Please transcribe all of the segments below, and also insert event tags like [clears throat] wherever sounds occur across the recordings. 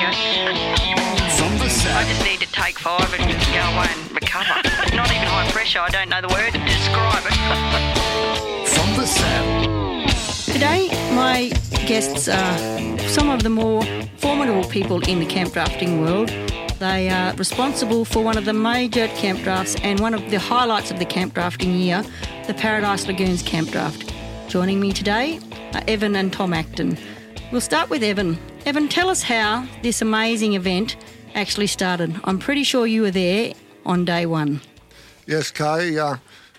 go. From the I just need to take five and just go away and recover. Not even high pressure. I don't know the word to describe it. From the saddle. Today, my guests are some of the more formidable people in the camp drafting world. They are responsible for one of the major camp drafts and one of the highlights of the camp drafting year, the Paradise Lagoons Camp Draft. Joining me today are Evan and Tom Acton. We'll start with Evan. Evan, tell us how this amazing event actually started. I'm pretty sure you were there on day one. Yes, Kay. Uh,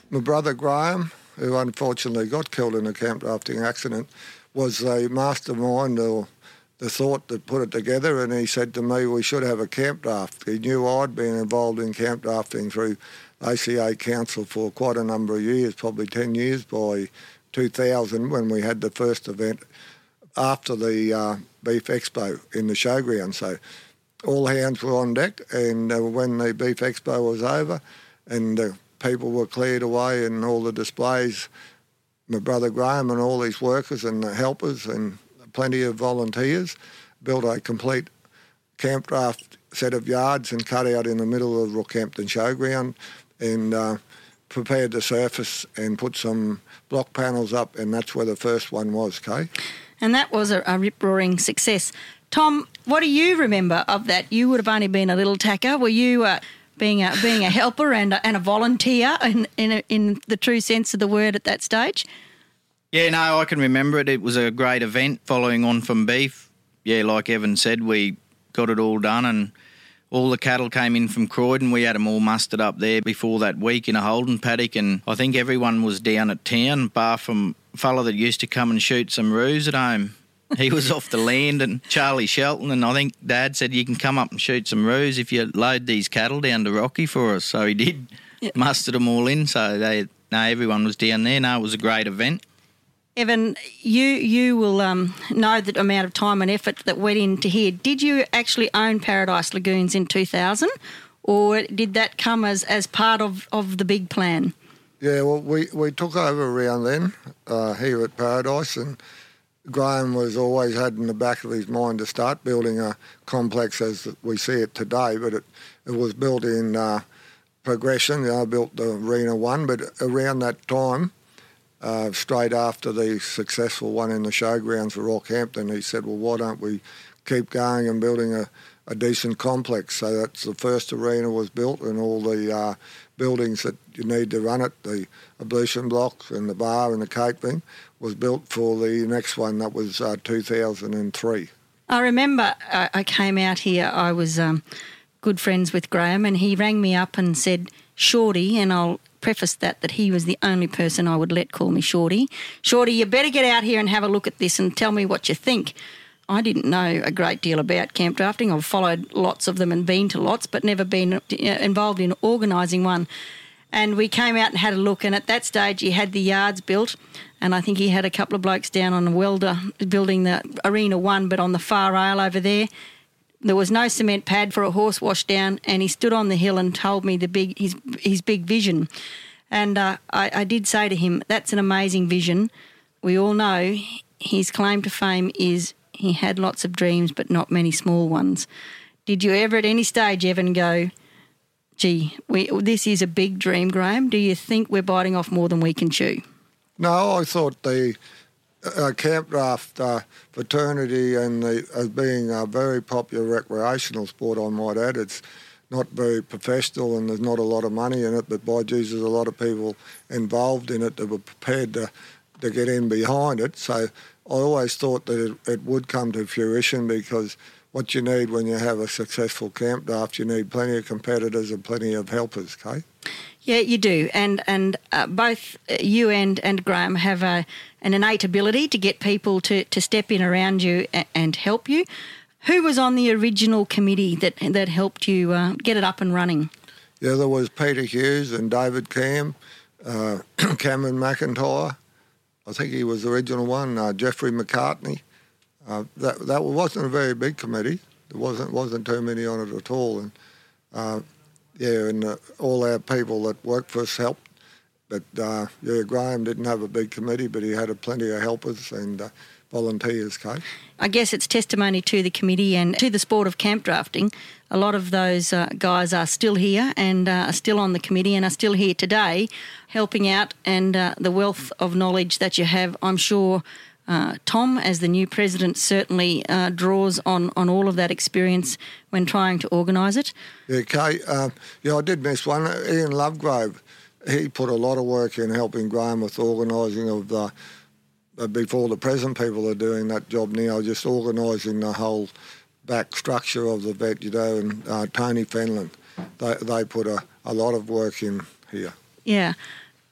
my brother Graham, who unfortunately got killed in a camp drafting accident, was the mastermind or the thought that put it together. And he said to me, we should have a camp draft. He knew I'd been involved in camp drafting through ACA Council for quite a number of years, probably 10 years by 2000 when we had the first event after the uh, Beef Expo in the showground. So all hands were on deck, and uh, when the Beef Expo was over and the people were cleared away and all the displays, my brother Graham and all his workers and the helpers and plenty of volunteers built a complete camp draft set of yards and cut out in the middle of Rockhampton Showground and uh, prepared the surface and put some block panels up, and that's where the first one was, Kay. And that was a, a rip roaring success. Tom, what do you remember of that? You would have only been a little tacker. Were you uh, being a being a helper and a, and a volunteer in in, a, in the true sense of the word at that stage? Yeah, no, I can remember it. It was a great event following on from beef. Yeah, like Evan said, we got it all done and all the cattle came in from Croydon. We had them all mustered up there before that week in a Holden paddock, and I think everyone was down at town, bar from fella that used to come and shoot some roos at home. He was off the land, and Charlie Shelton, and I think Dad said you can come up and shoot some roos if you load these cattle down to Rocky for us. So he did, mustered them all in. So they, no, everyone was down there. No, it was a great event. Evan, you you will um, know the amount of time and effort that went into here. Did you actually own Paradise Lagoons in 2000, or did that come as, as part of, of the big plan? Yeah, well, we, we took over around then uh, here at Paradise, and Graham was always had in the back of his mind to start building a complex as we see it today, but it, it was built in uh, progression. You know, I built the Arena 1, but around that time, uh, straight after the successful one in the showgrounds for Rockhampton, he said, well, why don't we keep going and building a, a decent complex? So that's the first arena was built and all the uh, buildings that you need to run it, the ablution blocks and the bar and the catering, was built for the next one that was uh, 2003. I remember I, I came out here. I was um, good friends with Graham, and he rang me up and said, "Shorty," and I'll preface that that he was the only person I would let call me Shorty. Shorty, you better get out here and have a look at this and tell me what you think. I didn't know a great deal about camp drafting. I've followed lots of them and been to lots, but never been uh, involved in organising one. And we came out and had a look, and at that stage, he had the yards built, and I think he had a couple of blokes down on a welder building the arena one, but on the far rail over there, there was no cement pad for a horse wash down, and he stood on the hill and told me the big his his big vision. And uh, I, I did say to him, "That's an amazing vision." We all know his claim to fame is he had lots of dreams, but not many small ones. Did you ever, at any stage, Evan, go, "Gee, we, this is a big dream, Graham"? Do you think we're biting off more than we can chew? No, I thought the uh, camp draft uh, fraternity and the, as being a very popular recreational sport, I might add, it's not very professional and there's not a lot of money in it, but by Jesus, there's a lot of people involved in it that were prepared to, to get in behind it. So I always thought that it, it would come to fruition because what you need when you have a successful camp draft, you need plenty of competitors and plenty of helpers, okay? Yeah, you do, and and uh, both you and and Graham have a an innate ability to get people to to step in around you and, and help you. Who was on the original committee that that helped you uh, get it up and running? Yeah, there was Peter Hughes and David Cam, uh, [clears throat] Cameron McIntyre. I think he was the original one. Uh, Jeffrey McCartney. Uh, that that wasn't a very big committee. There wasn't wasn't too many on it at all. And uh, yeah, and uh, all our people that worked for us helped. But uh, yeah, Graham didn't have a big committee, but he had a plenty of helpers, and uh, volunteers, Kate. I guess it's testimony to the committee and to the sport of camp drafting. A lot of those uh, guys are still here and uh, are still on the committee and are still here today helping out. And uh, the wealth of knowledge that you have, I'm sure. Uh, Tom, as the new president, certainly uh, draws on, on all of that experience when trying to organise it. Yeah, Kate. Yeah, I did miss one. Ian Lovegrove. He put a lot of work in helping Graham with organising of the before the present people are doing that job now, just organising the whole back structure of the vet, you know, and uh, Tony Fenlon, they, they put a, a lot of work in here. Yeah.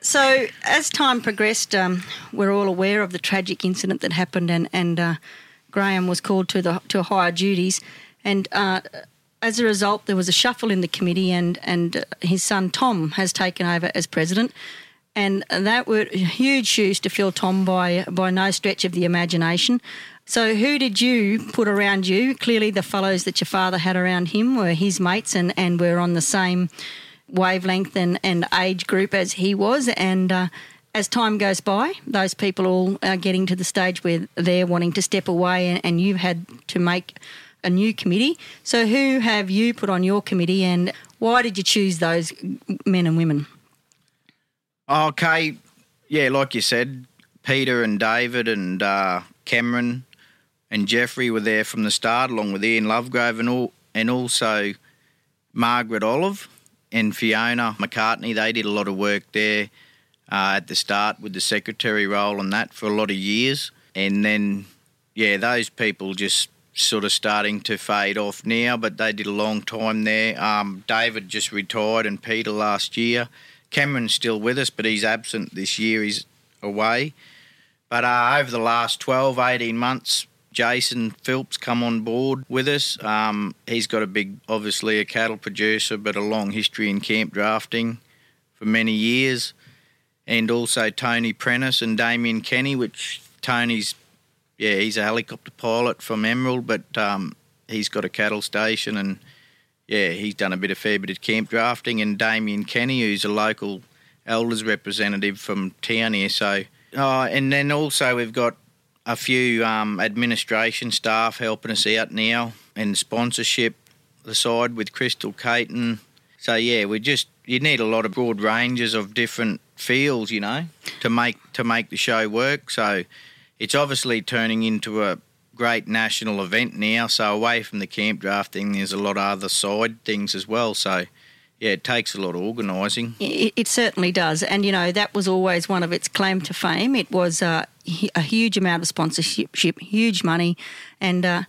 So as time progressed, um, we're all aware of the tragic incident that happened, and and uh, Graham was called to the to higher duties, and uh, as a result, there was a shuffle in the committee, and and his son Tom has taken over as president and that were huge shoes to fill, Tom, by by no stretch of the imagination. So, who did you put around you? Clearly, the fellows that your father had around him were his mates and, and were on the same wavelength and, and age group as he was. And uh, as time goes by, those people all are getting to the stage where they're wanting to step away, and, and you've had to make a new committee. So, who have you put on your committee, and why did you choose those men and women? Okay, yeah, like you said, Peter and David and uh, Cameron and Jeffrey were there from the start, along with Ian Lovegrove and all, and also Margaret Olive and Fiona McCartney. They did a lot of work there uh, at the start with the secretary role and that for a lot of years, and then yeah, those people just sort of starting to fade off now, but they did a long time there. Um, David just retired and Peter last year. Cameron's still with us, but he's absent this year. He's away. But uh, over the last 12, 18 months, Jason Phillips come on board with us. Um, he's got a big, obviously a cattle producer, but a long history in camp drafting for many years. And also Tony Prentice and Damien Kenny, which Tony's, yeah, he's a helicopter pilot from Emerald, but um, he's got a cattle station and yeah, he's done a bit of fair bit of camp drafting, and Damien Kenny, who's a local elders representative from town here. So, uh, and then also we've got a few um, administration staff helping us out now, and sponsorship the side with Crystal Caton. So yeah, we just you need a lot of broad ranges of different fields, you know, to make to make the show work. So it's obviously turning into a great national event now. So away from the camp drafting, there's a lot of other side things as well. So yeah, it takes a lot of organising. It, it, certainly does, and you know that was always one of its claim to fame. It was uh, a huge amount of sponsorship, huge money, and uh,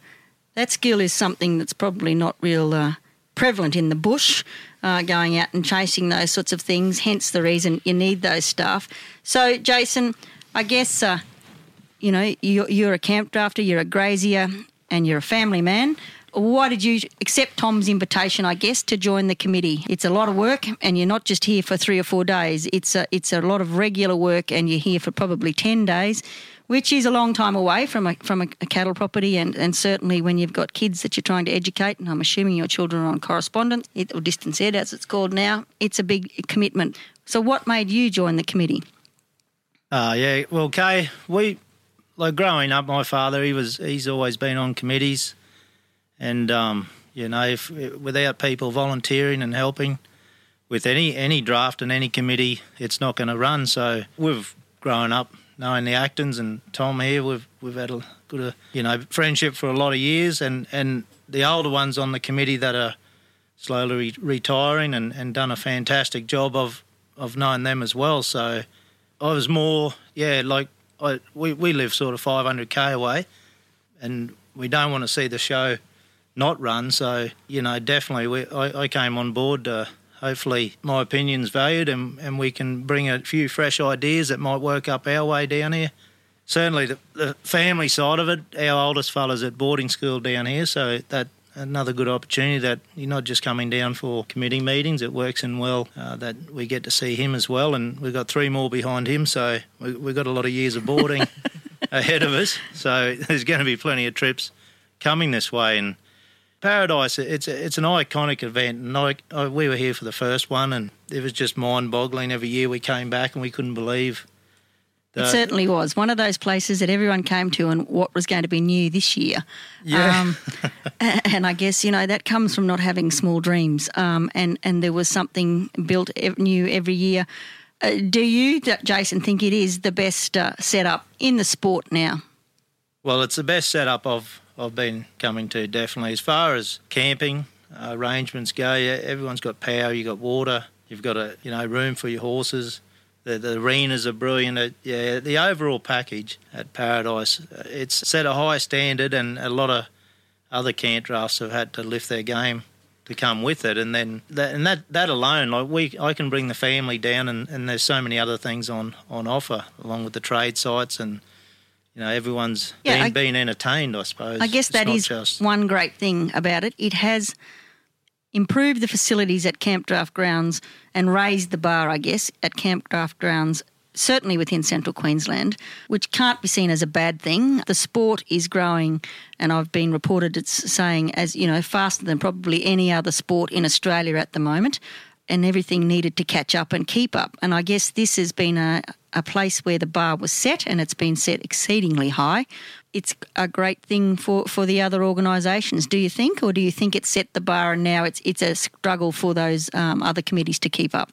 that skill is something that's probably not real uh, prevalent in the bush. Uh, going out and chasing those sorts of things, hence the reason you need those staff. So, Jason, I guess uh, you know, you're, a camp drafter, you're a grazier, and you're a family man. Why did you accept Tom's invitation, I guess, to join the committee? It's a lot of work, and you're not just here for three or four days. It's a, it's a lot of regular work, and you're here for probably 10 days, which is a long time away from a, from a, a cattle property. And, and certainly when you've got kids that you're trying to educate, and I'm assuming your children are on correspondence, it, or distance ed as it's called now, it's a big commitment. So, what made you join the committee? Uh, yeah, well, Kay, we like growing up, my father he was he's always been on committees, and um, you know if without people volunteering and helping with any any draft and any committee, it's not going to run. So we've grown up knowing the Actons and Tom here. We've we've had a good uh, you know friendship for a lot of years, and and the older ones on the committee that are slowly re- retiring and, and done a fantastic job of of knowing them as well. So I was more yeah like I, we we live sort of 500k away, and we don't want to see the show not run. So you know, definitely, we, I, I came on board. To, hopefully, my opinion's valued, and, and we can bring a few fresh ideas that might work up our way down here. Certainly, the, the family side of it. Our oldest fella's at boarding school down here, so that another good opportunity that you're not just coming down for committee meetings. It works in well uh, that we get to see him as well, and we've got three more behind him, so we, have got a lot of years of boarding [laughs] ahead of us. So [laughs] there's going to be plenty of trips coming this way. And Paradise, it's it's an iconic event, and I, I, we were here for the first one, and it was just mind-boggling. Every year we came back, and we couldn't believe It certainly was one of those places that everyone came to, and what was going to be new this year. Yeah. Um, [laughs] and I guess you know that comes from not having small dreams. Um, and and there was something built new every year. Uh, do you, Jason, think it is the best uh, setup in the sport now? Well, it's the best setup I've I've been coming to definitely. As far as camping uh, arrangements go, yeah, everyone's got power. You've got water. You've got a you know room for your horses. The, the arenas are brilliant. Uh, yeah, the overall package at Paradise, uh, it's set a high standard, and a lot of other camp drafts have had to lift their game to come with it. And then that, and that that alone, like we, I can bring the family down, and, and there's so many other things on on offer along with the trade sites and. You know, everyone's Yeah, been, I- being entertained, I suppose. I guess It's that is just- one great thing about it. It has improved the facilities at Camp Draft Grounds and raised the bar, I guess, at Camp Draft Grounds, certainly within central Queensland, which can't be seen as a bad thing. The sport is growing, and I've been reported it's saying as, you know, faster than probably any other sport in Australia at the moment. And everything needed to catch up and keep up. And I guess this has been a, a place where the bar was set and it's been set exceedingly high. It's a great thing for, for the other organisations, do you think? Or do you think it's set the bar and now it's it's a struggle for those um, other committees to keep up?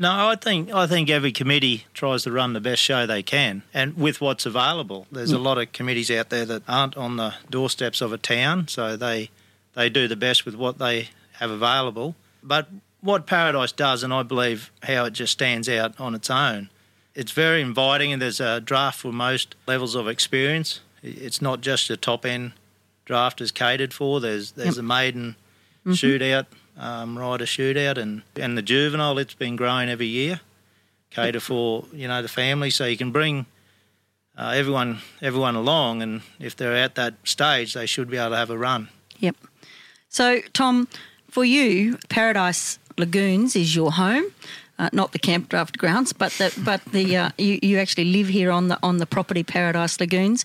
No, I think I think every committee tries to run the best show they can, and with what's available. There's a lot of committees out there that aren't on the doorsteps of a town, so they they do the best with what they have available. But what Paradise does, and I believe how it just stands out on its own, it's very inviting, and there's a draft for most levels of experience. It's not just a top end draft is catered for. There's there's a maiden shootout, um, rider shootout, and and the juvenile. It's been growing every year. Cater for you know the family, so you can bring uh, everyone everyone along, and if they're at that stage, they should be able to have a run. Yep. So, Tom, for you, Paradise Lagoons is your home, uh, not the camp draft grounds, but the but the uh, you you actually live here on the on the property Paradise Lagoons.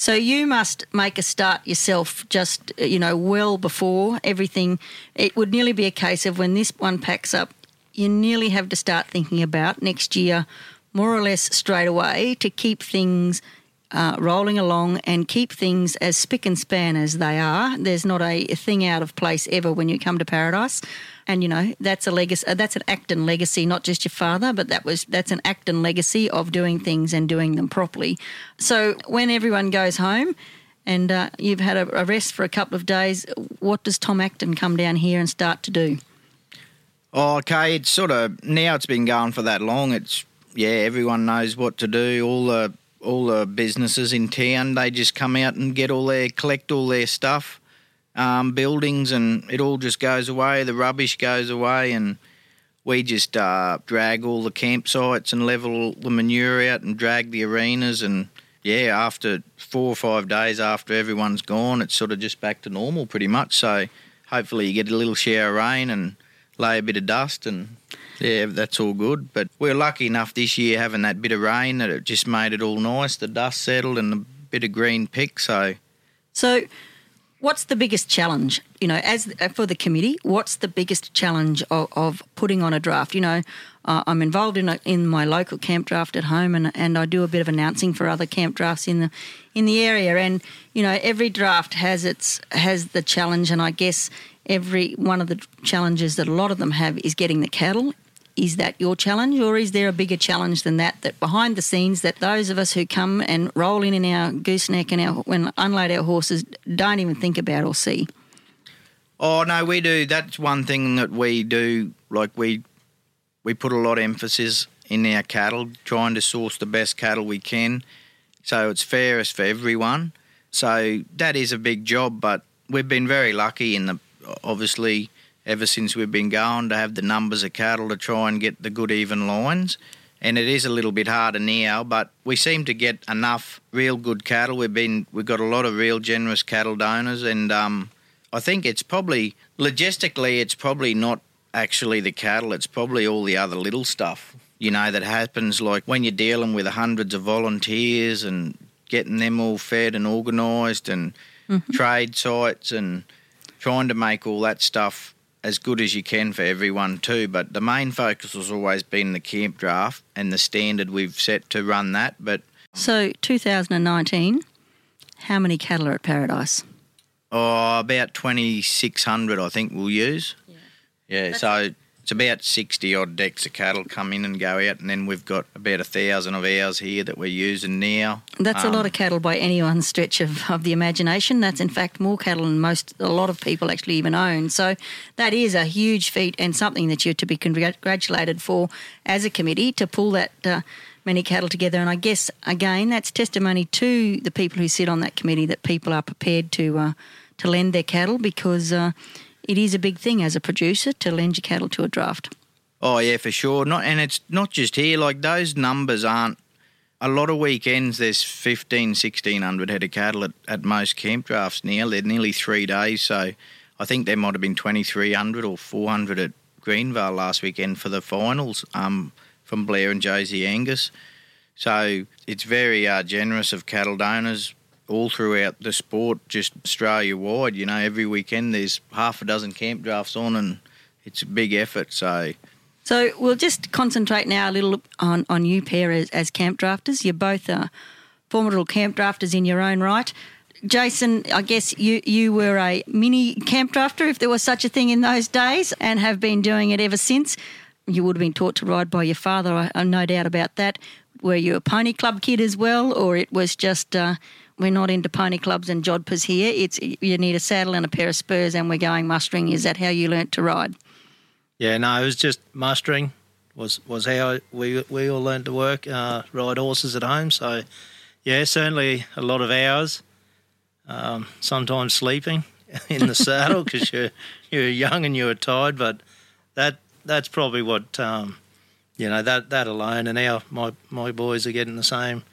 So you must make a start yourself, just you know, well before everything. It would nearly be a case of when this one packs up, you nearly have to start thinking about next year, more or less straight away, to keep things uh, rolling along and keep things as spick and span as they are. There's not a, thing out of place ever when you come to Paradise, and you know that's a legacy. Uh, that's an Acton legacy, not just your father, but that was that's an Acton legacy of doing things and doing them properly. So when everyone goes home. And uh, you've had a, a rest for a couple of days. What does Tom Acton come down here and start to do? Oh, okay. It's sort of now it's been going for that long. It's yeah, everyone knows what to do. All the all the businesses in town, they just come out and get all their collect all their stuff, um, buildings, and it all just goes away. The rubbish goes away, and we just uh, drag all the campsites and level the manure out and drag the arenas and. Yeah, after four or five days after everyone's gone, it's sort of just back to normal pretty much. So hopefully you get a little shower of rain and lay a bit of dust and yeah, that's all good. But we're lucky enough this year having that bit of rain that it just made it all nice. The dust settled and a bit of green pick. So So, what's the biggest challenge? You know, as uh, for the committee, what's the biggest challenge of, of putting on a draft? You know, uh, I'm involved in a, in my local camp draft at home, and and I do a bit of announcing for other camp drafts in the in the area. And you know, every draft has its has the challenge, and I guess every one of the challenges that a lot of them have is getting the cattle. Is that your challenge, or is there a bigger challenge than that? That behind the scenes, that those of us who come and roll in in our gooseneck and our when unload our horses don't even think about or see. Oh no, we do. That's one thing that we do. Like we we put a lot of emphasis in our cattle, trying to source the best cattle we can, so it's fairest for everyone. So that is a big job, but we've been very lucky in the obviously ever since we've been going to have the numbers of cattle to try and get the good even lines. And it is a little bit harder now, but we seem to get enough real good cattle. We've been we've got a lot of real generous cattle donors, and um, I think it's probably logistically, it's probably not actually the cattle. It's probably all the other little stuff, you know, that happens. Like when you're dealing with hundreds of volunteers and getting them all fed and organised, and trade sites, and trying to make all that stuff as good as you can for everyone too. But the main focus has always been the camp draft and the standard we've set to run that. But So 2019, how many cattle are at Paradise? oh, about twenty six hundred, I think we'll use. Yeah, so it's about sixty odd decks of cattle come in and go out, and then we've got about a thousand of ours here that we're using now. That's a Um, lot of cattle by anyone's stretch of, of the imagination. That's in fact more cattle than most a lot of people actually even own. So that is a huge feat and something that you're to be congratulated for as a committee to pull that uh, many cattle together. And I guess again that's testimony to the people who sit on that committee that people are prepared to uh, to lend their cattle because uh, it is a big thing as a producer to lend your cattle to a draft. Oh yeah, for sure. Not and it's not just here. Like those numbers aren't. A lot of weekends there's 15, 1600 head of cattle at, at most camp drafts now. They're nearly three days, so I think there might have been 2300 or 400 at Greenvale last weekend for the finals um, from Blair and Josie Angus. So it's very uh, generous of cattle donors all throughout the sport, just Australia wide. You know, every weekend there's half a dozen camp drafts on, and it's a big effort. So So we'll just concentrate now a little on, on you pair as, as camp drafters. You're both uh, formidable camp drafters in your own right. Jason, I guess you, you were a mini camp drafter, if there was such a thing in those days, and have been doing it ever since. You would have been taught to ride by your father, I, I've no doubt about that. Were you a pony club kid as well, or it was just uh, we're not into pony clubs and jodhpurs here? It's you need a saddle and a pair of spurs, and we're going mustering. Is that how you learnt to ride? Yeah, no, it was just mustering was was how we we all learned to work, uh, ride horses at home. So, yeah, certainly a lot of hours. Um, sometimes sleeping [laughs] in the [laughs] saddle because you're you're young and you're tired, but that that's probably what um, you know that that alone. And now my my boys are getting the same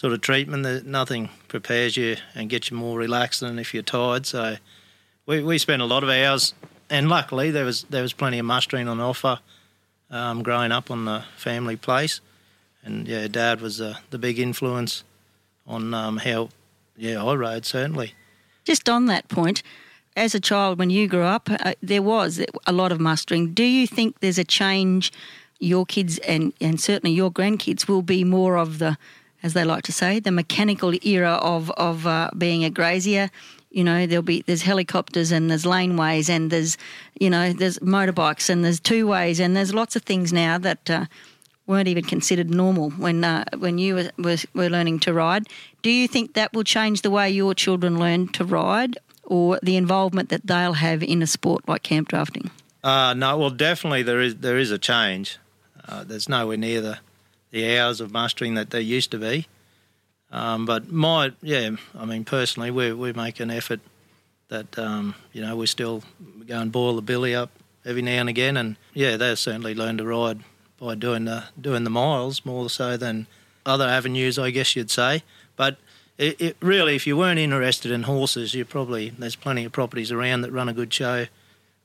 sort of treatment. That nothing prepares you and gets you more relaxed than if you're tired. So, we we spent a lot of hours and luckily there was there was plenty of mustering on offer um, growing up on the family place, and yeah, Dad was uh, the big influence on um, how yeah I rode certainly. Just on that point, as a child, when you grew up, uh, there was a lot of mustering. Do you think there's a change? Your kids and, and certainly your grandkids will be more of the, as they like to say, the mechanical era of of uh, being a grazier. You know, there'll be there's helicopters and there's laneways and there's you know there's motorbikes and there's two ways and there's lots of things now that uh, weren't even considered normal when uh, when you were, were were learning to ride. Do you think that will change the way your children learn to ride, or the involvement that they'll have in a sport like camp drafting? Uh, no, well, definitely there is there is a change. Uh, there's nowhere near the the hours of mustering that there used to be. Um, but my yeah, I mean personally, we we make an effort that um, you know we still go and boil the billy up every now and again, and yeah, they certainly learn to ride by doing the doing the miles more so than other avenues, I guess you'd say. But it, it really, if you weren't interested in horses, you probably there's plenty of properties around that run a good show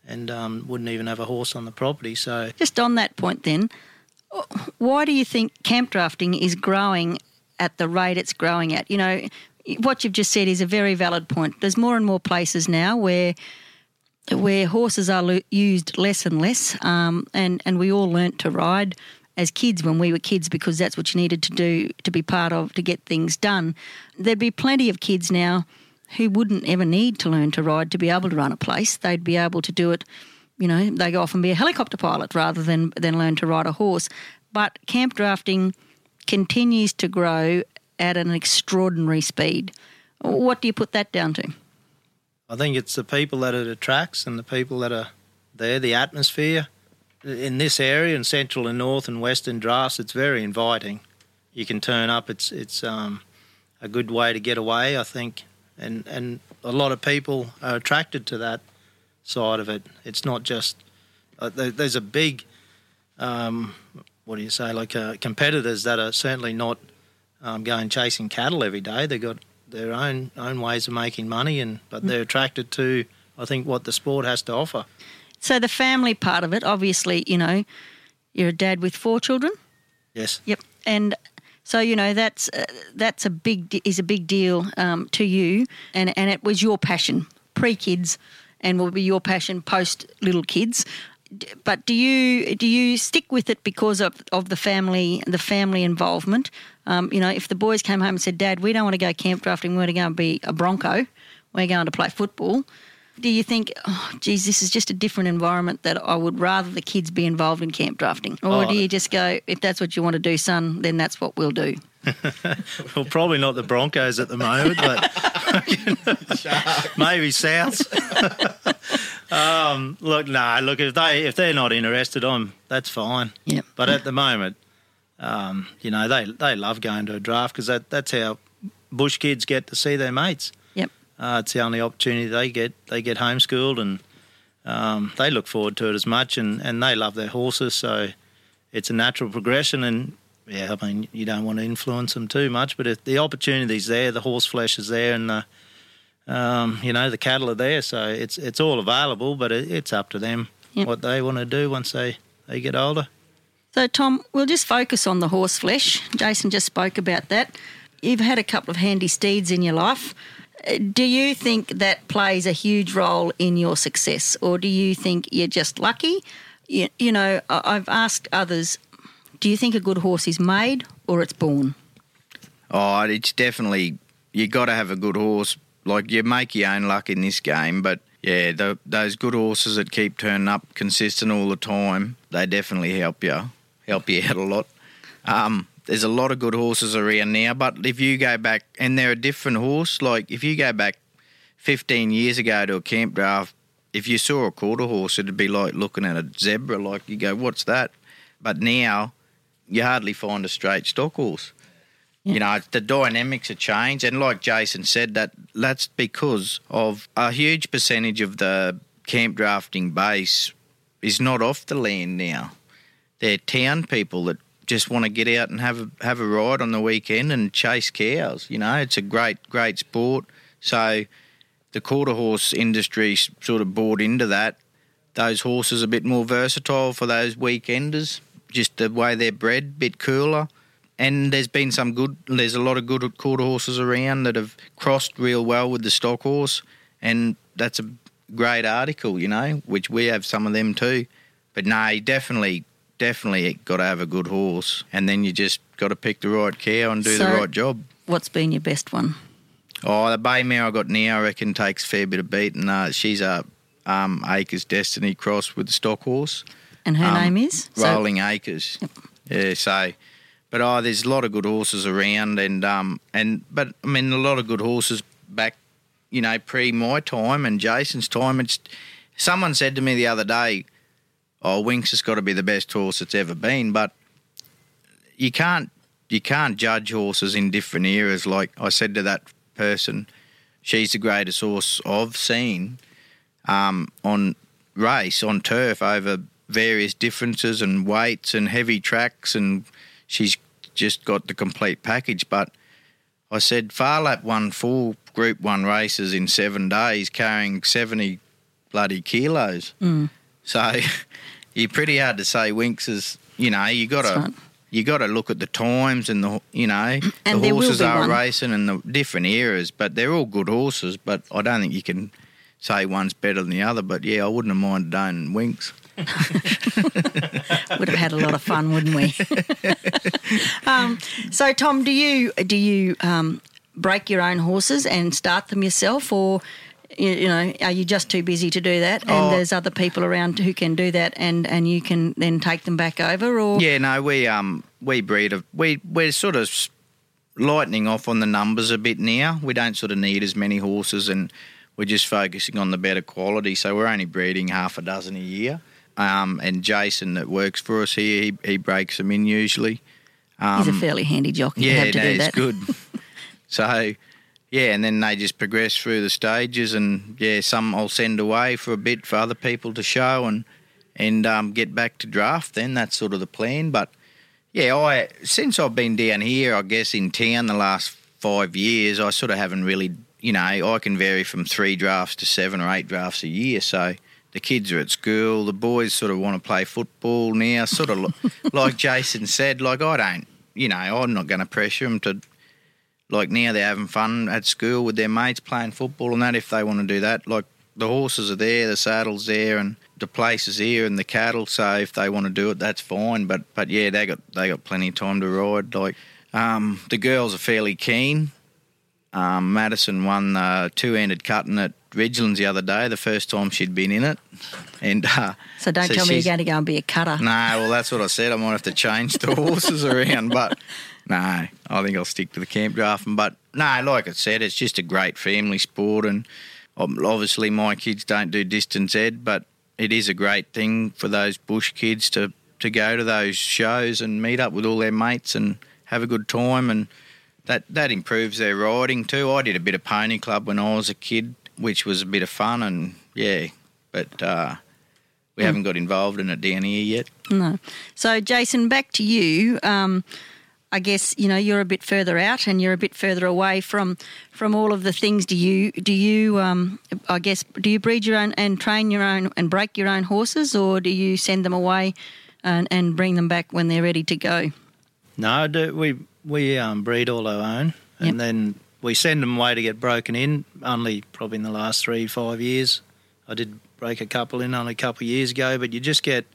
and um, wouldn't even have a horse on the property. So Just on that point, then, why do you think camp drafting is growing at the rate it's growing at? You know, what you've just said is a very valid point. There's more and more places now where where horses are lo- used less and less, um, and and we all learnt to ride as kids when we were kids because that's what you needed to do to be part of to get things done. There'd be plenty of kids now who wouldn't ever need to learn to ride to be able to run a place. They'd be able to do it. You know, they go off and be a helicopter pilot rather than than learn to ride a horse. But camp drafting continues to grow at an extraordinary speed. What do you put that down to? I think it's the people that it attracts and the people that are there, the atmosphere. In this area, in central and north and western drafts, it's very inviting. You can turn up. It's it's um, a good way to get away, I think, and and a lot of people are attracted to that side of it. It's not just uh, there, there's a big, um, what do you say, like uh, competitors that are certainly not um, going chasing cattle every day. They've got their own own ways of making money, and but they're attracted to I think what the sport has to offer. So the family part of it, obviously, you know, you're a dad with four children. Yes. Yep, and so you know that's uh, that's a big is a big deal um, to you, and and it was your passion pre kids, and will be your passion post little kids. But do you do you stick with it because of, of the family the family involvement? Um, you know, if the boys came home and said, "Dad, we don't want to go camp drafting. We want to go and be a Bronco. We're going to play football." Do you think, oh, geez, this is just a different environment that I would rather the kids be involved in camp drafting? Or Oh. do you just go, if that's what you want to do, son, then that's what we'll do? [laughs] Well, probably not the Broncos at the moment, but [laughs] maybe Souths. [laughs] um, look, no, look if they if they're not interested, I'm that's fine. Yeah. But at the moment, um, you know, they they love going to a draft because that that's how bush kids get to see their mates. Yep. Uh, it's the only opportunity they get. They get homeschooled and um, they look forward to it as much, and, and they love their horses. So it's a natural progression. And yeah, I mean, you don't want to influence them too much, but if the opportunity's there, the horse flesh is there, and the um, you know the cattle are there. So it's it's all available, but it, it's up to them Yep. what they want to do once they, they get older. So, Tom, we'll just focus on the horse flesh. Jason just spoke about that. You've had a couple of handy steeds in your life. Do you think that plays a huge role in your success, or do you think you're just lucky? You, you know, I've asked others, do you think a good horse is made or it's born? Oh, it's definitely you got to have a good horse. Like you make your own luck in this game, but yeah, the, those good horses that keep turning up consistent all the time, they definitely help you, help you out a lot. Um, there's a lot of good horses around now, but if you go back and they're a different horse, like if you go back 15 years ago to a camp draft, if you saw a quarter horse, it'd be like looking at a zebra. Like you go, what's that? But now you hardly find a straight stock horse. You know, the dynamics have changed, and like Jason said, that that's because of a huge percentage of the camp drafting base is not off the land now. They're town people that just want to get out and have a, have a ride on the weekend and chase cows. You know, it's a great great sport. So the quarter horse industry sort of bought into that. Those horses are a bit more versatile for those weekenders. Just the way they're bred, bit cooler and there's been some good. There's a lot of good quarter horses around that have crossed real well with the stock horse, and that's a great article, you know. Which we have some of them too, but no, definitely, definitely got to have a good horse, and then you just got to pick the right cow and do the right job. What's been your best one? Oh, the bay mare I got now, I reckon takes a fair bit of beat, and uh, she's a um, Acres Destiny cross with the stock horse. And her Um, name is? So- Rolling Acres. Yeah, so but oh there's a lot of good horses around and um and but I mean a lot of good horses back, you know, pre my time and Jason's time. It's someone said to me the other day, Oh, Winx has got to be the best horse that's ever been, but you can't you can't judge horses in different eras. Like I said to that person, she's the greatest horse I've seen um, on race on turf over various differences and weights and heavy tracks, and she's just got the complete package. But I said Phar Lap won four Group One races in seven days, carrying seventy bloody kilos. Mm. So [laughs] you're pretty hard to say Winx is. You know, you got to you got to look at the times and the you know [clears throat] And the horses are one. racing and the different eras, but they're all good horses. But I don't think you can say one's better than the other. But yeah, I wouldn't have minded owning Winx. [laughs] Would have had a lot of fun, wouldn't we? [laughs] um, so, Tom, do you do you um, break your own horses and start them yourself, or you, you know, are you just too busy to do that? And Oh. there's other people around who can do that, and and you can then take them back over, or Yeah, no, we um we breed of we we're sort of lightening off on the numbers a bit now. We don't sort of need as many horses, and we're just focusing on the better quality. So we're only breeding half a dozen a year. Um, and Jason that works for us here, he, he breaks them in usually. he's a fairly handy jockey Um, Yeah, have to no, that. good. [laughs] so, yeah, and then they just progress through the stages, and yeah, some I'll send away for a bit for other people to show, and and um, get back to draft. Then that's sort of the plan. But yeah, I since I've been down here, I guess in town the last five years, I sort of haven't really, you know, I can vary from three drafts to seven or eight drafts a year. So. The kids are at school. The boys sort of want to play football now. Sort of [laughs] like Jason said, like I don't, you know, I'm not going to pressure them to like now they're having fun at school with their mates playing football and that if they want to do that like the horses are there, the saddles there, and the place is here, and the cattle. So if they want to do it, that's fine. But but yeah, they got they got plenty of time to ride. Like um, the girls are fairly keen. Um, Madison won the two-handed cutting at Ridgelands the other day, the first time she'd been in it, and uh, So don't So tell me you're going to go and be a cutter. no, well, that's what I said. I might have to change the [laughs] horses around, but no, I think I'll stick to the camp drafting. But no, like I said, it's just a great family sport, and um, obviously my kids don't do distance ed, but it is a great thing for those bush kids to to go to those shows and meet up with all their mates and have a good time, and that that improves their riding too. I did a bit of pony club when I was a kid, which was a bit of fun, and yeah, but. uh we haven't got involved in it down here yet. No. So, Jason, back to you. Um, I guess you know you're a bit further out and you're a bit further away from from all of the things. Do you do you um, I guess do you breed your own and train your own and break your own horses, or do you send them away and, and bring them back when they're ready to go? No, do, we we um, breed all our own, Yep. and then we send them away to get broken in. Only probably in the last three five years, I did break a couple in only a couple of years ago. But you just get,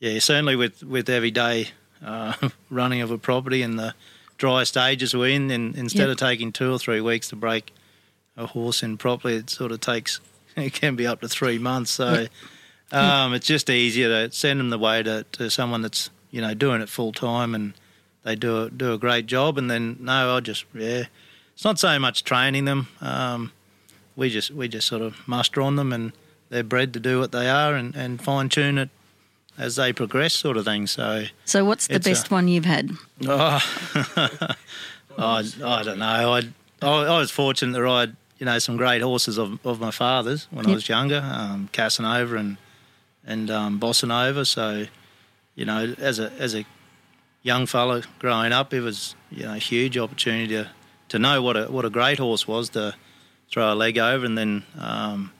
yeah, certainly with with everyday uh, [laughs] running of a property and the dry stages we're in, and instead Yep. of taking two or three weeks to break a horse in properly, it sort of takes [laughs] it can be up to three months. So. [laughs] Um, it's just easier to send them the way to, to someone that's you know doing it full time and they do a, do a great job. And then no, I just yeah, it's not so much training them. Um, we just we just sort of muster on them and they're bred to do what they are and, and fine tune it as they progress, sort of thing. So So, what's the It's a- best one you've had? oh, [laughs] I, I don't know. I, I I was fortunate to ride you know some great horses of, of my father's when I was younger, um, Casanova and and um, Bossa Nova. So you know, as a as a young fella growing up, it was you know a huge opportunity to, to know what a what a great horse was to throw a leg over, and then um,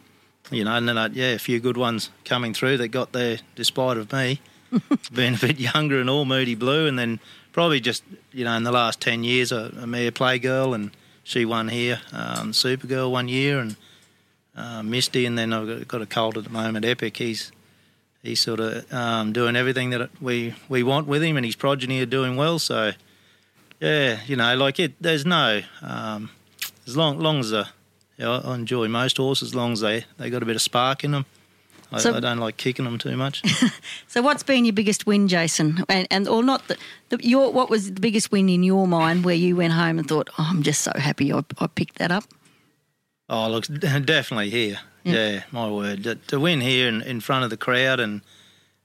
you know, and then I, yeah, a few good ones coming through that got there despite of me [laughs] being a bit younger and all moody blue, and then probably just you know in the last ten years a, a mere playgirl, and she won here, um, Supergirl one year, and uh, Misty, and then I've got, a colt at the moment, Epic. He's he's sort of um, doing everything that we we want with him, and his progeny are doing well. So yeah, you know, like it. There's no um, as long long as the, you know, I enjoy most horses as long as they they got a bit of spark in them. I, So- I don't like kicking them too much. [laughs] So, what's been your biggest win, Jason? And, and or not the, the your what was the biggest win in your mind where you went home and thought, oh, I'm just so happy I, I picked that up. Oh, look, [laughs] definitely here. Yeah, my word. To, to win here in, in front of the crowd and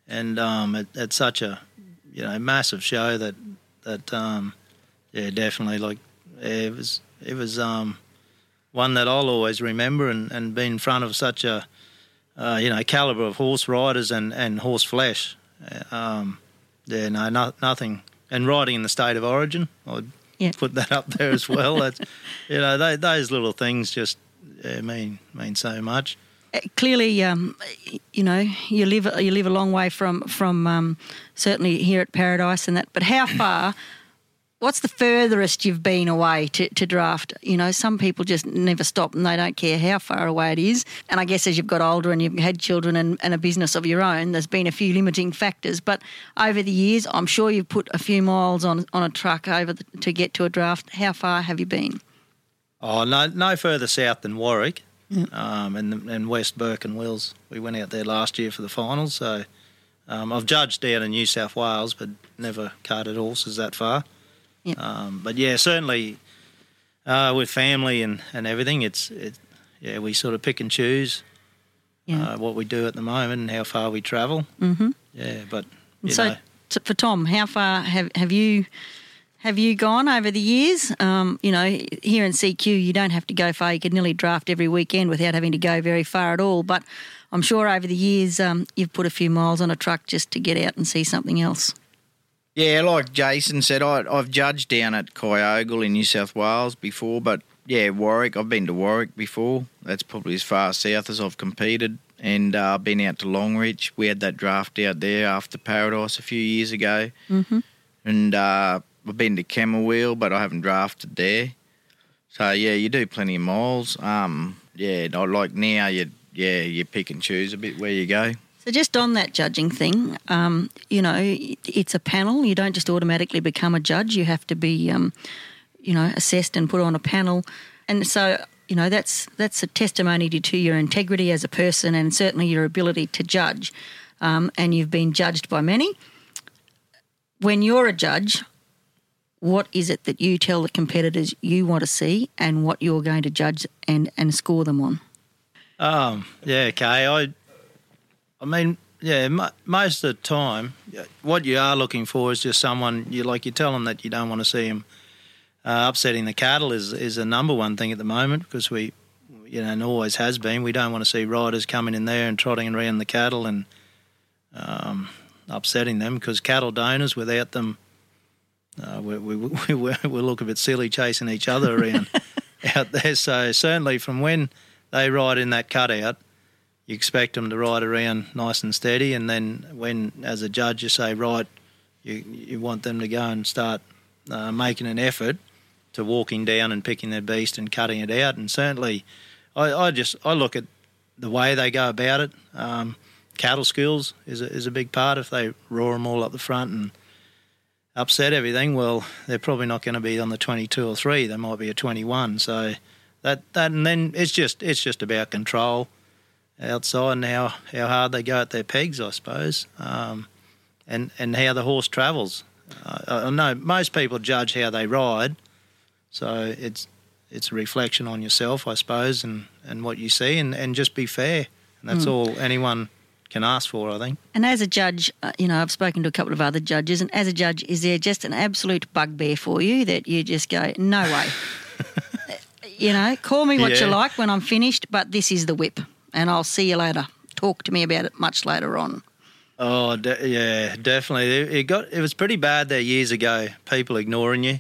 and um, at, at such a you know massive show that that um, yeah, definitely like it was it was um, one that I'll always remember and, and be in front of such a uh, you know caliber of horse riders and, and horse flesh. Uh, Um, yeah, no, no, nothing. And riding in the state of origin, I'd Yeah. put that up there as well. That's you know they, those little things just yeah, mean mean so much. Uh, Clearly, um, you know, you live you live a long way from from um, certainly here at Paradise and that. But how far? What's the furthest you've been away to, to draft? You know, some people just never stop and they don't care how far away it is. And I guess as you've got older and you've had children and, and a business of your own, there's been a few limiting factors. But over the years, I'm sure you've put a few miles on on a truck over the, to get to a draft. How far have you been? Oh no, no further south than Warwick, um, and and West Burke and Wills. We went out there last year for the finals. So um, I've judged down in New South Wales, but never carted horses that far. Yep. Um, but yeah, certainly uh, with family and, and everything, it's it, yeah we sort of pick and choose Yeah. uh, what we do at the moment and how far we travel. mm-hmm. Yeah, but so, t- for Tom, how far have have you have you gone over the years? Um, you know, here in CQ, you don't have to go far. You could nearly draft every weekend without having to go very far at all. But I'm sure over the years, um, you've put a few miles on a truck just to get out and see something else. Yeah, like Jason said, I, I've judged down at Kyogle in New South Wales before, but yeah, Warwick. I've been to Warwick before. That's probably as far south as I've competed, and uh, I've been out to Longreach. We had that draft out there after Paradise a few years ago, Mm-hmm. and uh, I've been to Camooweal, but I haven't drafted there. So yeah, you do plenty of miles. Um, yeah, like now you yeah, you pick and choose a bit where you go. So just on that judging thing, um, you know, it's a panel. You don't just automatically become a judge. You have to be, um, you know, assessed and put on a panel. And so, you know, that's that's a testimony to your integrity as a person and certainly your ability to judge. Um, and you've been judged by many. When you're a judge, what is it that you tell the competitors you want to see and what you're going to judge and, and score them on? Um, yeah, Kay. I, I mean, yeah, mo- most of the time, what you are looking for is just someone you like. You tell them that you don't want to see them uh, upsetting the cattle is is the number one thing at the moment because we, you know, and always has been. We don't want to see riders coming in there and trotting around the cattle and um, upsetting them because cattle donors without them. Uh, we, we, [laughs] we, we look a bit silly chasing each other around [laughs] out there. So certainly from when they ride in that cutout, you expect them to ride around nice and steady, and then when, as a judge, you say right, you you want them to go and start uh, making an effort to walking down and picking their beast and cutting it out. And certainly, I, I just I look at the way they go about it. Um, cattle skills is a, is a big part. If they roar them all up the front and upset everything, well, they're probably not going to be on the 22 or 3. They might be a 21. So that, that and then it's just it's just about control outside and how, how hard they go at their pegs, I suppose, um, and and how the horse travels. Uh, I know most people judge how they ride, so it's it's a reflection on yourself, I suppose, and, and what you see, and, and just be fair. And that's all anyone can ask for, I think. And as a judge, uh, you know, I've spoken to a couple of other judges, and as a judge, is there just an absolute bugbear for you that you just go, no way? [laughs] you know, call me what you like when I'm finished, but this is the whip, and I'll see you later. Talk to me about it much later on. Oh, de- yeah, definitely. It, it got it was pretty bad there years ago. People ignoring you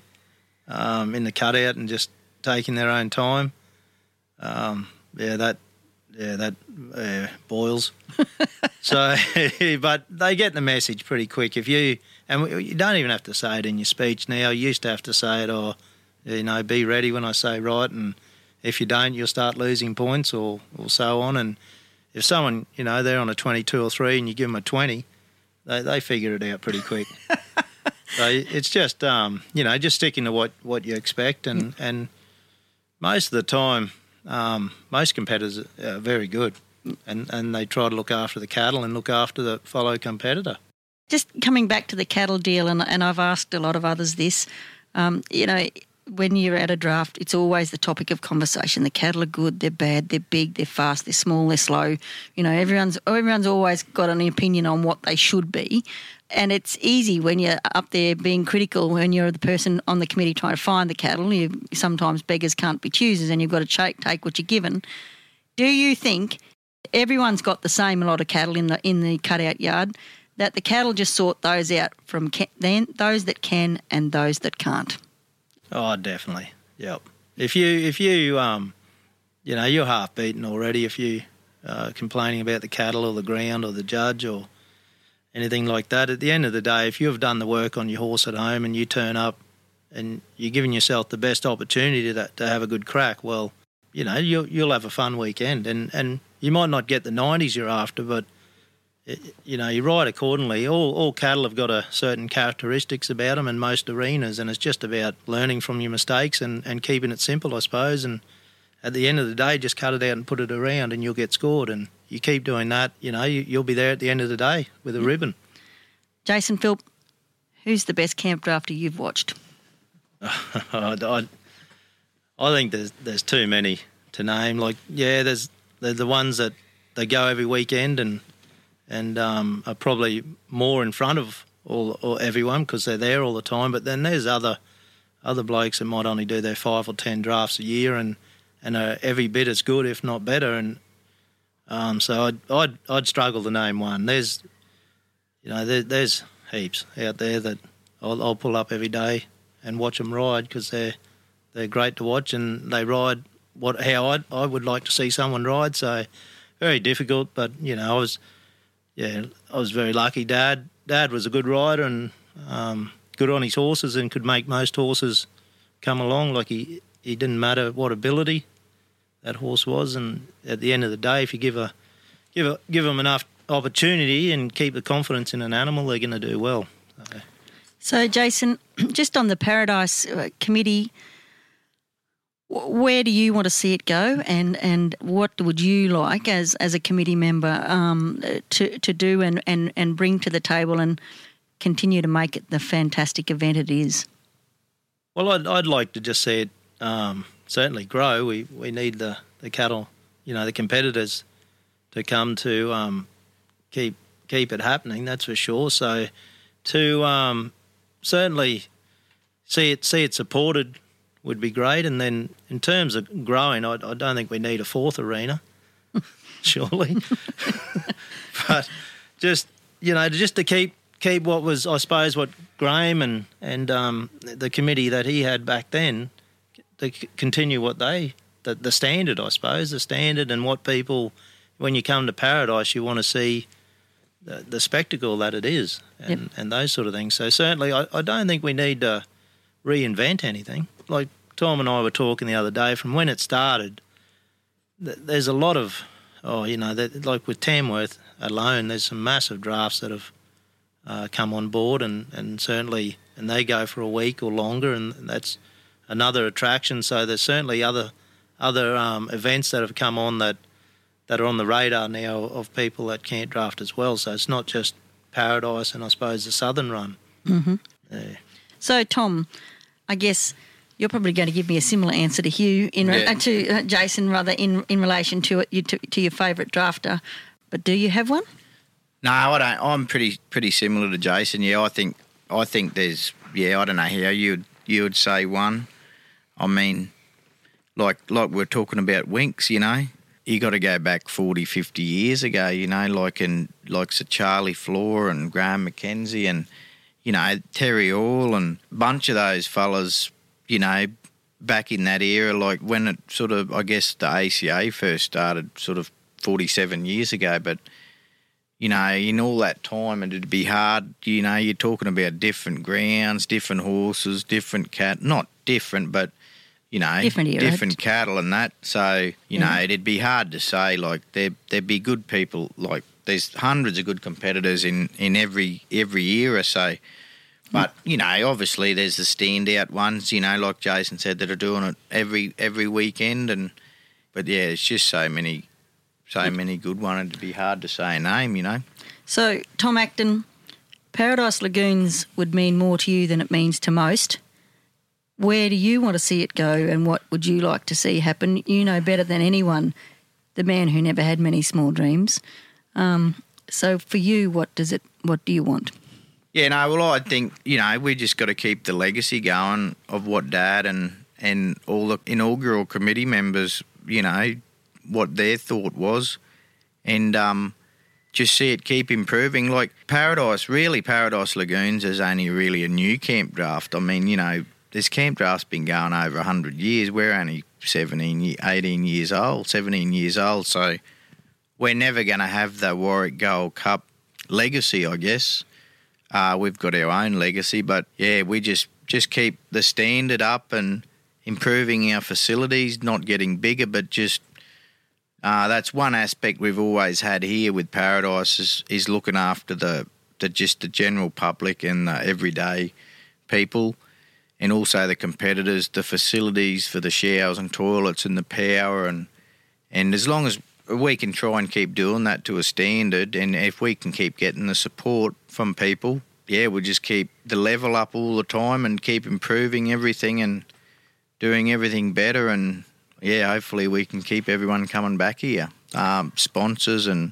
um, in the cutout and just taking their own time. Um, yeah, that yeah that uh, boils. [laughs] so, [laughs] but they get the message pretty quick. If you and you don't even have to say it in your speech now. You used to have to say it, or you know, be ready when I say right, and if you don't, you'll start losing points, or or so on. And if someone, you know, they're on a 22 or 3 and you give them a 20, they, they figure it out pretty quick. [laughs] so it's just, um, you know, just sticking to what, what you expect. And, and most of the time, um, most competitors are very good and, and they try to look after the cattle and look after the fellow competitor. Just coming back to the cattle deal, and, and I've asked a lot of others this. Um, you know, when you're at a draft, it's always the topic of conversation. The cattle are good, they're bad, they're big, they're fast, they're small, they're slow. You know, everyone's everyone's always got an opinion on what they should be, and it's easy when you're up there being critical when you're the person on the committee trying to find the cattle. You sometimes beggars can't be choosers, and you've got to take take what you're given. Do you think everyone's got the same lot of cattle in the in the cutout yard? That the cattle just sort those out from ca- then those that can and those that can't. Oh, definitely. Yep. If you if you um, you know, you're half beaten already. If you uh, complaining about the cattle or the ground or the judge or anything like that, at the end of the day, if you've done the work on your horse at home and you turn up and you're giving yourself the best opportunity to to have a good crack, well, you know, you'll you'll have a fun weekend, and and you might not get the 90s you're after, but you know, you ride accordingly. All all cattle have got a certain characteristics about them in most arenas, and it's just about learning from your mistakes and, and keeping it simple, I suppose. And at the end of the day, just cut it out and put it around, and you'll get scored. And you keep doing that, you know, you, you'll be there at the end of the day with a ribbon. Jason Philp, who's the best camp drafter you've watched? [laughs] I, I, I think there's there's too many to name. Like, yeah, there's they're the ones that they go every weekend and and um, are probably more in front of all or everyone because they're there all the time. But then there's other other blokes that might only do their five or ten drafts a year and and are every bit as good, if not better. And um, so I'd, I'd I'd struggle to name one. There's you know there, there's heaps out there that I'll, I'll pull up every day and watch them ride because they're they're great to watch and they ride what how I I would like to see someone ride. So very difficult, but you know I was yeah I was very lucky. Dad Dad was a good rider and um, good on his horses and could make most horses come along. Like he he didn't matter what ability. that horse was. And at the end of the day, if you give a give a, give them enough opportunity and keep the confidence in an animal, they're going to do well. So, So, Jason, [clears throat] just on the Paradise uh, Committee, where do you want to see it go, and, and what would you like as, as a committee member um, to, to do and, and, and bring to the table and continue to make it the fantastic event it is? Well, I'd, I'd like to just see it um, certainly grow. We we need the, the cattle, you know, the competitors to come to um, keep keep it happening. That's for sure. So to um, certainly see it see it supported would be great. And then in terms of growing, I, I don't think we need a fourth arena, [laughs] surely. [laughs] but just you know, just to keep keep what was, I suppose, what Graham and and um, the committee that he had back then to c- continue what they the, the standard, I suppose, the standard and what people when you come to paradise you want to see the, the spectacle that it is and, and those sort of things. So certainly, I, I don't think we need to reinvent anything. Like Tom and I were talking the other day, from when it started, th- there's a lot of oh, you know, that, like with Tamworth alone, there's some massive drafts that have uh, come on board, and, and certainly, and they go for a week or longer, and that's another attraction. So there's certainly other other um, events that have come on that that are on the radar now of people that can't draft as well. So it's not just Paradise and I suppose the Southern Run. Mm-hmm. Yeah. So, Tom, I guess you're probably going to give me a similar answer to Hugh in re- Yeah. uh, to uh, Jason rather in in relation to it you, to, to your favourite drafter. But do you have one? No, I don't. I'm pretty pretty similar to Jason. Yeah, I think I think there's yeah. I don't know how you'd you would say one. I mean, like like we're talking about Winx, you know. You got to go back 40, 50 years ago, you know, like in like Sir Charlie Floor and Graham McKenzie and you know Terry Hall and a bunch of those fellas, you know, back in that era, like when it sort of I guess the ACA first started, sort of forty seven years ago, but you know, in all that time, it'd be hard. You know, you're talking about different grounds, different horses, different cat. Not different, but you know, Different era. different cattle and that. So you know, Mhm. it'd be hard to say. Like there, there'd be good people. Like there's hundreds of good competitors in in every every era. So. But you know, obviously, there's the standout ones. You know, like Jason said, that are doing it every every weekend, and but yeah, it's just so many, so many good ones. It'd be hard to say a name. You know. So, Tom Acton, Paradise Lagoons would mean more to you than it means to most. Where do you want to see it go, and what would you like to see happen? You know better than anyone, the man who never had many small dreams. Um, so, for you, what does it? What do you want? Yeah, no, well, I think, you know, we just got to keep the legacy going of what Dad and, and all the inaugural committee members, you know, what their thought was. And um, just see it keep improving. Like Paradise, really, Paradise Lagoons is only really a new camp draft. I mean, you know, this camp draft's been going over 100 years. We're only 17, 18 years old, 17 years old. So we're never going to have the Warwick Gold Cup legacy, I guess. Uh, we've got our own legacy, but yeah, we just just keep the standard up and improving our facilities, not getting bigger, but just uh, that's one aspect we've always had here with Paradise is, is looking after the, the just the general public and the everyday people, and also the competitors, the facilities for the showers and toilets and the power and and as long as we can try and keep doing that to a standard, and if we can keep getting the support from people, yeah, we'll just keep the level up all the time and keep improving everything and doing everything better. And yeah, hopefully we can keep everyone coming back here. Um, sponsors and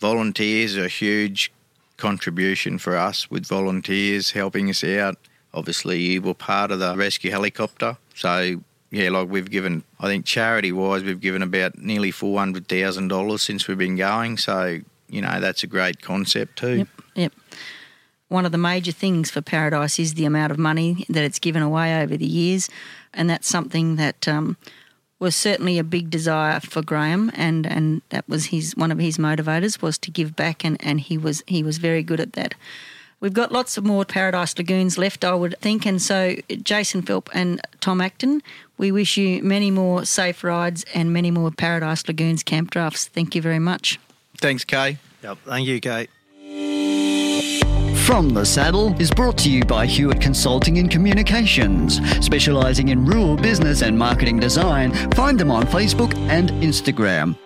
volunteers are a huge contribution for us with volunteers helping us out. Obviously, you were part of the rescue helicopter, so yeah, like we've given, I think charity wise, we've given about nearly four hundred thousand dollars since we've been going. So you know that's a great concept too. Yep, yep. One of the major things for Paradise is the amount of money that it's given away over the years, and that's something that um, was certainly a big desire for Graham, and, and that was his one of his motivators was to give back, and, and he was he was very good at that. We've got lots of more Paradise Lagoons left, I would think. And so, Jason Philp and Tom Acton, we wish you many more safe rides and many more Paradise Lagoons camp drafts. Thank you very much. Thanks, Kay. Yep. Thank you, Kate. From the Saddle is brought to you by Hewitt Consulting and Communications, specialising in rural business and marketing design. Find them on Facebook and Instagram.